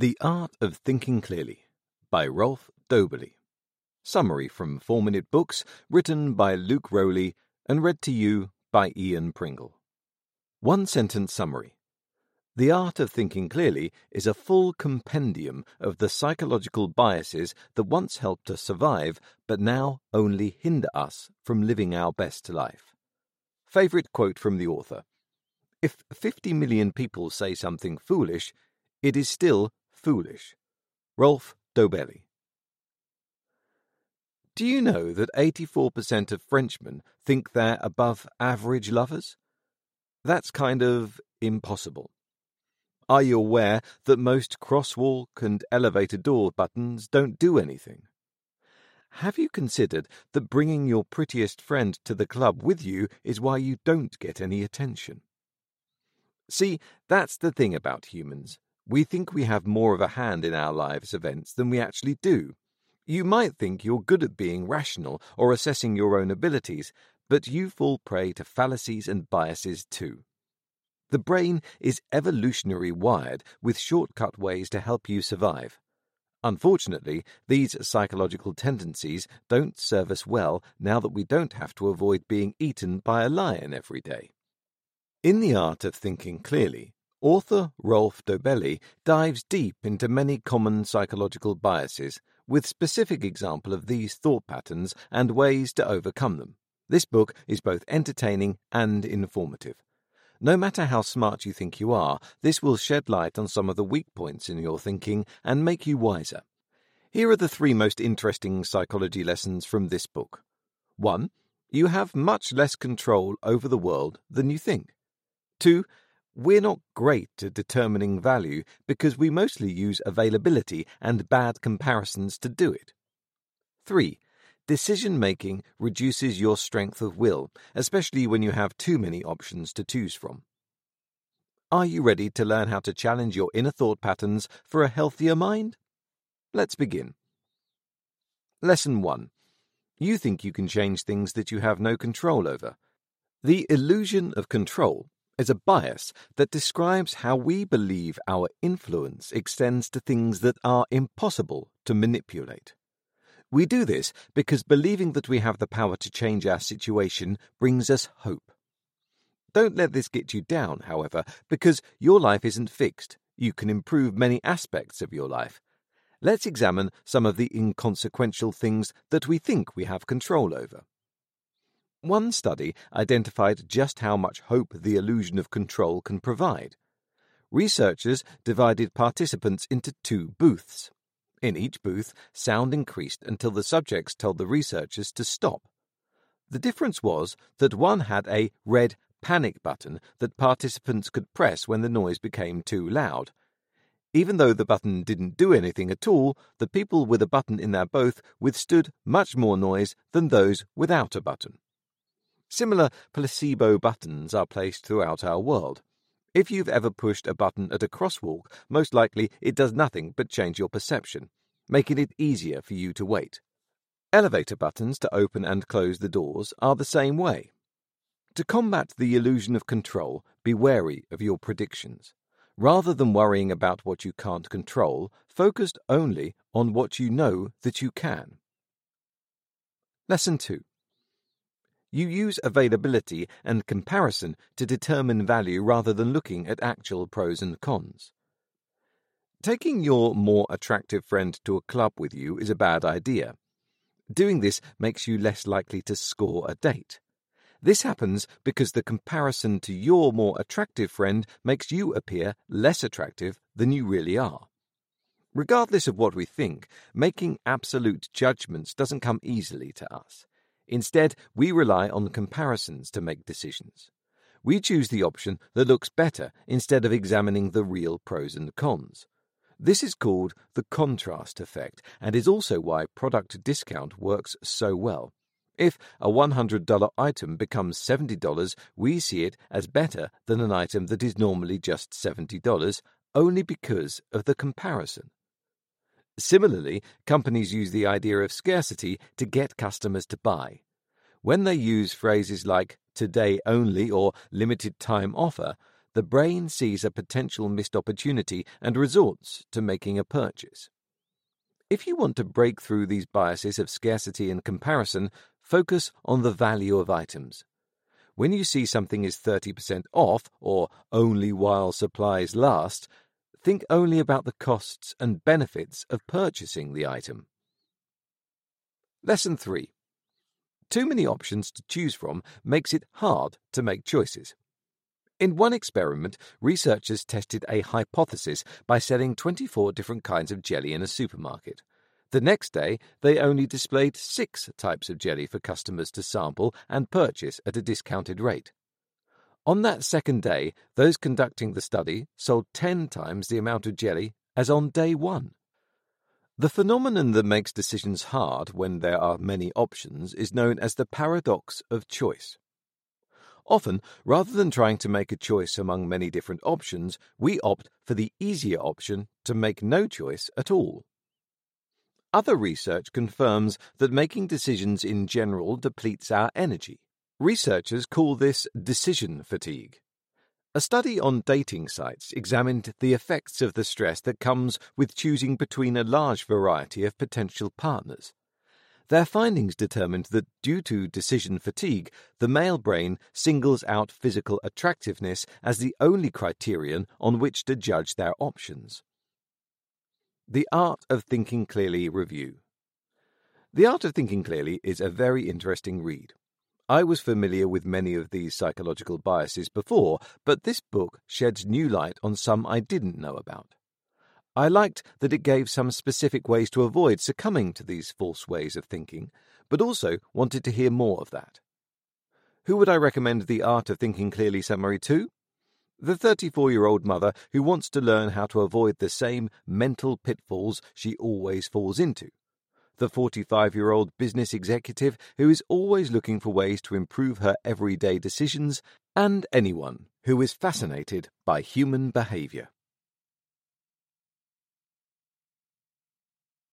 The Art of Thinking Clearly by Rolf Dobelli. Summary from 4 Minute Books, written by Luke Rowley and read to you by Ian Pringle. One sentence summary. The Art of Thinking Clearly is a full compendium of the psychological biases that once helped us survive, but now only hinder us from living our best life. Favorite quote from the author If 50 million people say something foolish, it is still foolish. Rolf Dobelli. Do you know that 84% of Frenchmen think they're above average lovers? That's kind of impossible. Are you aware that most crosswalk and elevator door buttons don't do anything? Have you considered that bringing your prettiest friend to the club with you is why you don't get any attention? See, that's the thing about humans. We think we have more of a hand in our lives' events than we actually do. You might think you're good at being rational or assessing your own abilities, but you fall prey to fallacies and biases too. The brain is evolutionary wired with shortcut ways to help you survive. Unfortunately, these psychological tendencies don't serve us well now that we don't have to avoid being eaten by a lion every day. In The Art of Thinking Clearly, author Rolf Dobelli dives deep into many common psychological biases with specific example of these thought patterns and ways to overcome them. This book is both entertaining and informative. No matter how smart you think you are, this will shed light on some of the weak points in your thinking and make you wiser. Here are the three most interesting psychology lessons from this book. 1. You have much less control over the world than you think. 2. We're not great at determining value because we mostly use availability and bad comparisons to do it. 3. Decision making reduces your strength of will, especially when you have too many options to choose from. Are you ready to learn how to challenge your inner thought patterns for a healthier mind? Let's begin. Lesson 1. You think you can change things that you have no control over. The illusion of control is a bias that describes how we believe our influence extends to things that are impossible to manipulate. We do this because believing that we have the power to change our situation brings us hope. Don't let this get you down, however, because your life isn't fixed. You can improve many aspects of your life. Let's examine some of the inconsequential things that we think we have control over. One study identified just how much hope the illusion of control can provide. Researchers divided participants into two booths. In each booth, sound increased until the subjects told the researchers to stop. The difference was that one had a red panic button that participants could press when the noise became too loud. Even though the button didn't do anything at all, the people with a button in their booth withstood much more noise than those without a button. Similar placebo buttons are placed throughout our world. If you've ever pushed a button at a crosswalk, most likely it does nothing but change your perception, making it easier for you to wait. Elevator buttons to open and close the doors are the same way. To combat the illusion of control, be wary of your predictions. Rather than worrying about what you can't control, focus only on what you know that you can. Lesson 2 you use availability and comparison to determine value rather than looking at actual pros and cons. Taking your more attractive friend to a club with you is a bad idea. Doing this makes you less likely to score a date. This happens because the comparison to your more attractive friend makes you appear less attractive than you really are. Regardless of what we think, making absolute judgments doesn't come easily to us. Instead, we rely on comparisons to make decisions. We choose the option that looks better instead of examining the real pros and cons. This is called the contrast effect and is also why product discount works so well. If a $100 item becomes $70, we see it as better than an item that is normally just $70 only because of the comparison. Similarly, companies use the idea of scarcity to get customers to buy. When they use phrases like today only or limited time offer, the brain sees a potential missed opportunity and resorts to making a purchase. If you want to break through these biases of scarcity and comparison, focus on the value of items. When you see something is 30% off or only while supplies last, think only about the costs and benefits of purchasing the item. Lesson 3 Too many options to choose from makes it hard to make choices. In one experiment, researchers tested a hypothesis by selling 24 different kinds of jelly in a supermarket. The next day, they only displayed six types of jelly for customers to sample and purchase at a discounted rate. On that second day, those conducting the study sold 10 times the amount of jelly as on day one. The phenomenon that makes decisions hard when there are many options is known as the paradox of choice. Often, rather than trying to make a choice among many different options, we opt for the easier option to make no choice at all. Other research confirms that making decisions in general depletes our energy. Researchers call this decision fatigue. A study on dating sites examined the effects of the stress that comes with choosing between a large variety of potential partners. Their findings determined that due to decision fatigue, the male brain singles out physical attractiveness as the only criterion on which to judge their options. The Art of Thinking Clearly Review The Art of Thinking Clearly is a very interesting read. I was familiar with many of these psychological biases before, but this book sheds new light on some I didn't know about. I liked that it gave some specific ways to avoid succumbing to these false ways of thinking, but also wanted to hear more of that. Who would I recommend the Art of Thinking Clearly summary to? The 34 year old mother who wants to learn how to avoid the same mental pitfalls she always falls into. The 45 year old business executive who is always looking for ways to improve her everyday decisions, and anyone who is fascinated by human behavior.